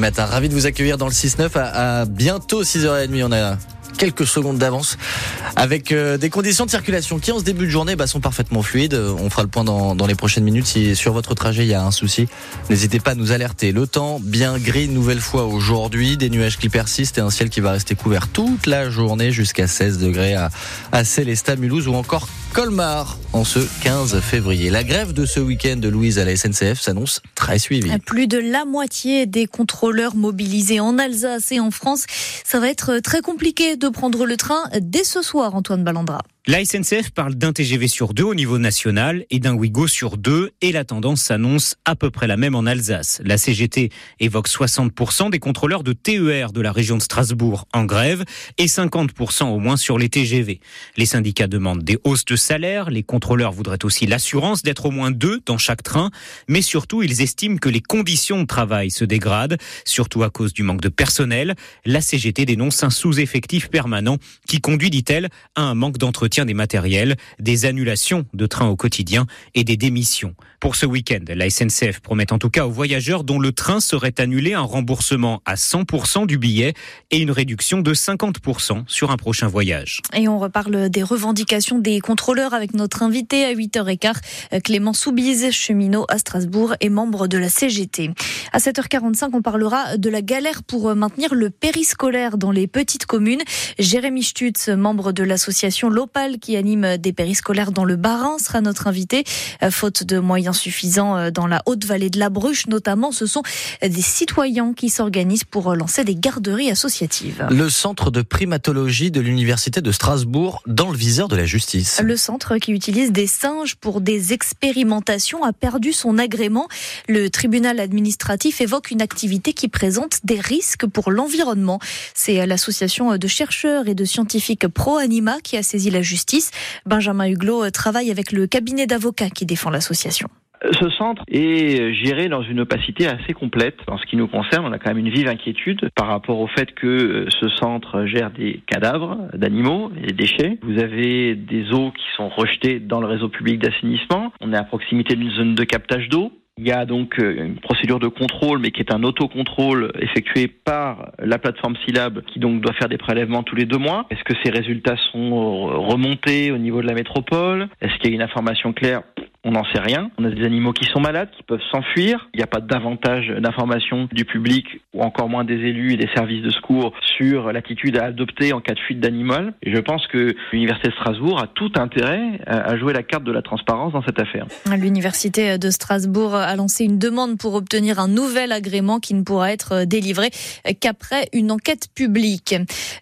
matin, ravi de vous accueillir dans le 6-9 à, à bientôt 6h30. On a quelques secondes d'avance avec euh, des conditions de circulation qui en ce début de journée bah, sont parfaitement fluides. On fera le point dans, les prochaines minutes. Si sur votre trajet il y a un souci, n'hésitez pas à nous alerter. Le temps bien gris nouvelle fois aujourd'hui, des nuages qui persistent et un ciel qui va rester couvert toute la journée jusqu'à 16 degrés à, à Célestat, Mulhouse ou encore Colmar en ce 15 février. La grève de ce week-end de Louise à la SNCF s'annonce très suivie. Plus de la moitié des contrôleurs mobilisés en Alsace et en France. Ça va être très compliqué de prendre le train dès ce soir, Antoine Ballandra. La SNCF parle d'un TGV sur deux au niveau national et d'un Ouigo sur deux et la tendance s'annonce à peu près la même en Alsace. La CGT évoque 60% des contrôleurs de TER de la région de Strasbourg en grève et 50% au moins sur les TGV. Les syndicats demandent des hausses de salaire, les contrôleurs voudraient aussi l'assurance d'être au moins deux dans chaque train, mais surtout ils estiment que les conditions de travail se dégradent, surtout à cause du manque de personnel. La CGT dénonce un sous-effectif permanent qui conduit, dit-elle, à un manque d'entretien des matériels, des annulations de trains au quotidien et des démissions. Pour ce week-end, la SNCF promet en tout cas aux voyageurs dont le train serait annulé un remboursement à 100% du billet et une réduction de 50% sur un prochain voyage. Et on reparle des revendications des contrôleurs avec notre invité à 8h15, Clément Soubise, cheminot à Strasbourg et membre de la CGT. À 7h45, on parlera de la galère pour maintenir le périscolaire dans les petites communes. Jérémy Stutz, membre de l'association Qui anime des périscolaires dans le Bas-Rhin, sera notre invité. Faute de moyens suffisants dans la haute vallée de la Bruche, notamment, ce sont des citoyens qui s'organisent pour lancer des garderies associatives. Le centre de primatologie de l'université de Strasbourg dans le viseur de la justice. Le centre qui utilise des singes pour des expérimentations a perdu son agrément. Le tribunal administratif évoque une activité qui présente des risques pour l'environnement. C'est l'association de chercheurs et de scientifiques pro-anima qui a saisi la justice. Benjamin Huglot travaille avec le cabinet d'avocats qui défend l'association. Ce centre est géré dans une opacité assez complète. En ce qui nous concerne, on a quand même une vive inquiétude par rapport au fait que ce centre gère des cadavres d'animaux et des déchets. Vous avez des eaux qui sont rejetées dans le réseau public d'assainissement. On est à proximité d'une zone de captage d'eau. Il y a donc une procédure de contrôle, mais qui est un autocontrôle effectué par la plateforme Silab, qui donc doit faire des prélèvements tous les deux mois. Est-ce que ces résultats sont remontés au niveau de la métropole? Est-ce qu'il y a une information claire? On n'en sait rien. On a des animaux qui sont malades, qui peuvent s'enfuir. Il n'y a pas davantage d'informations du public ou encore moins des élus et des services de secours sur l'attitude à adopter en cas de fuite d'animal. Et je pense que l'Université de Strasbourg a tout intérêt à jouer la carte de la transparence dans cette affaire. L'Université de Strasbourg a lancé une demande pour obtenir un nouvel agrément qui ne pourra être délivré qu'après une enquête publique.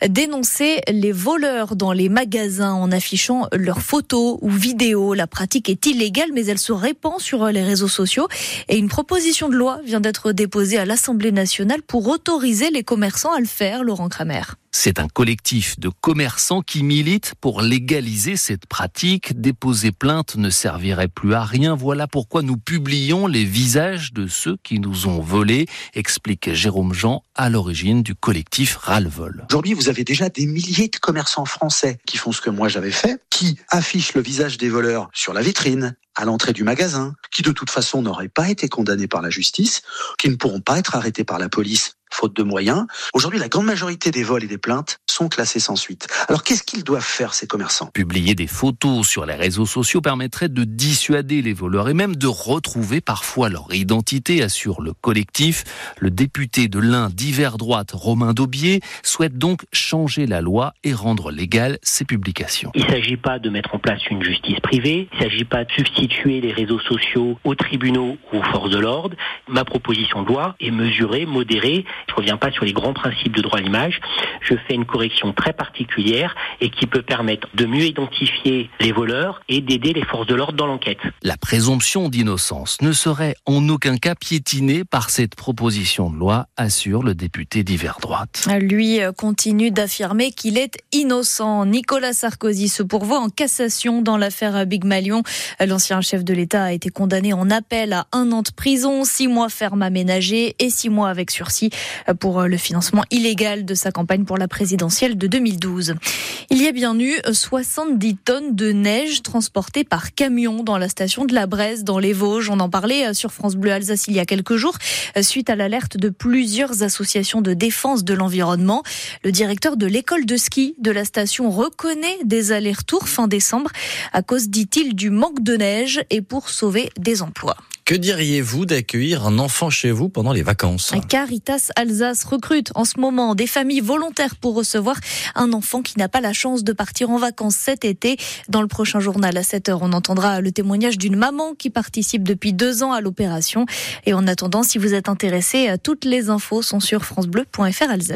Dénoncer les voleurs dans les magasins en affichant leurs photos ou vidéos. La pratique est illégale mais elle se répand sur les réseaux sociaux. Et une proposition de loi vient d'être déposée à l'Assemblée nationale pour autoriser les commerçants à le faire, Laurent Kramer. C'est un collectif de commerçants qui milite pour légaliser cette pratique. Déposer plainte ne servirait plus à rien. Voilà pourquoi nous publions les visages de ceux qui nous ont volés, explique Jérôme Jean à l'origine du collectif Ralvol. Aujourd'hui, vous avez déjà des milliers de commerçants français qui font ce que moi j'avais fait, qui affichent le visage des voleurs sur la vitrine, à l'entrée du magasin, qui de toute façon n'auraient pas été condamnés par la justice, qui ne pourront pas être arrêtés par la police faute de moyens. Aujourd'hui, la grande majorité des vols et des plaintes sont classés sans suite. Alors qu'est-ce qu'ils doivent faire, ces commerçants? Publier des photos sur les réseaux sociaux permettrait de dissuader les voleurs et même de retrouver parfois leur identité, assure le collectif. Le député de l'Ain d'hiver droite, Romain Daubier, souhaite donc changer la loi et rendre légales ces publications. Il ne s'agit pas de mettre en place une justice privée, il ne s'agit pas de substituer les réseaux sociaux aux tribunaux ou aux forces de l'ordre. Ma proposition de loi est mesurée, modérée je ne reviens pas sur les grands principes de droit à l'image. Je fais une correction très particulière et qui peut permettre de mieux identifier les voleurs et d'aider les forces de l'ordre dans l'enquête. La présomption d'innocence ne serait en aucun cas piétinée par cette proposition de loi, assure le député d'hiver droite. Lui continue d'affirmer qu'il est innocent. Nicolas Sarkozy se pourvoit en cassation dans l'affaire Big Malion. L'ancien chef de l'État a été condamné en appel à un an de prison, six mois ferme aménagée et six mois avec sursis. pour le financement illégal de sa campagne pour la de 2012. Il y a bien eu 70 tonnes de neige transportées par camion dans la station de la Bresse dans les Vosges. On en parlait sur France Bleu Alsace il y a quelques jours suite à l'alerte de plusieurs associations de défense de l'environnement. Le directeur de l'école de ski de la station reconnaît des allers-retours fin décembre à cause, dit-il, du manque de neige et pour sauver des emplois. Que diriez-vous d'accueillir un enfant chez vous pendant les vacances? Caritas Alsace recrute en ce moment des familles volontaires pour recevoir un enfant qui n'a pas la chance de partir en vacances cet été. Dans le prochain journal à 7h, on entendra le témoignage d'une maman qui participe depuis deux ans à l'opération. Et en attendant, si vous êtes intéressé, toutes les infos sont sur francebleu.fr Alsace.